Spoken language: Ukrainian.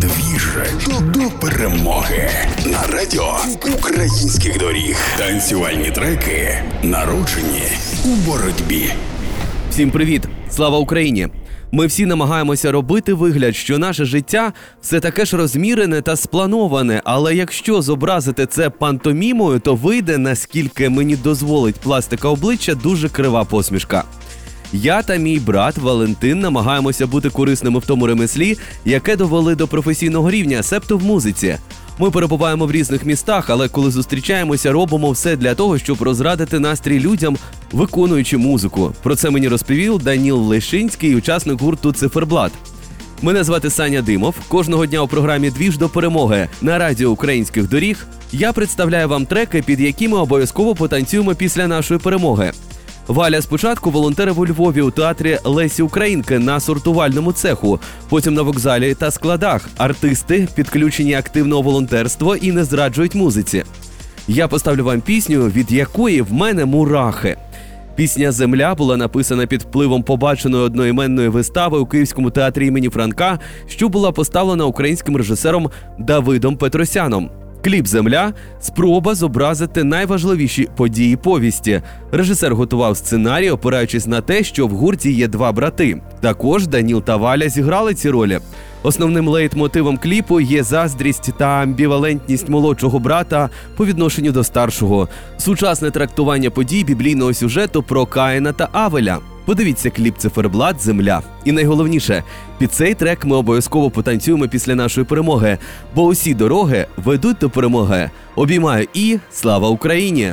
Двіж до перемоги на радіо українських доріг. Танцювальні треки народжені у боротьбі. Всім привіт! Слава Україні! Ми всі намагаємося робити вигляд, що наше життя все таке ж розмірене та сплановане. Але якщо зобразити це пантомімою, то вийде, наскільки мені дозволить пластика обличчя, дуже крива посмішка. Я та мій брат Валентин намагаємося бути корисними в тому ремеслі, яке довели до професійного рівня, себто в музиці. Ми перебуваємо в різних містах, але коли зустрічаємося, робимо все для того, щоб розрадити настрій людям, виконуючи музику. Про це мені розповів Даніл Лешинський, учасник гурту Циферблат. Мене звати Саня Димов. Кожного дня у програмі Двіж до перемоги на радіо українських доріг. Я представляю вам треки, під які ми обов'язково потанцюємо після нашої перемоги. Валя спочатку волонтерив у Львові у театрі Лесі Українки на сортувальному цеху, потім на вокзалі та складах. Артисти підключені активного волонтерства і не зраджують музиці. Я поставлю вам пісню, від якої в мене мурахи. Пісня Земля була написана під впливом побаченої одноіменної вистави у Київському театрі імені Франка, що була поставлена українським режисером Давидом Петросяном. Кліп Земля спроба зобразити найважливіші події повісті. Режисер готував сценарій, опираючись на те, що в гурті є два брати. Також Даніл та Валя зіграли ці ролі. Основним лейтмотивом кліпу є заздрість та амбівалентність молодшого брата по відношенню до старшого, сучасне трактування подій біблійного сюжету про Каїна та Авеля. Подивіться кліп циферблат Земля. І найголовніше, під цей трек ми обов'язково потанцюємо після нашої перемоги, бо усі дороги ведуть до перемоги. Обіймаю і слава Україні!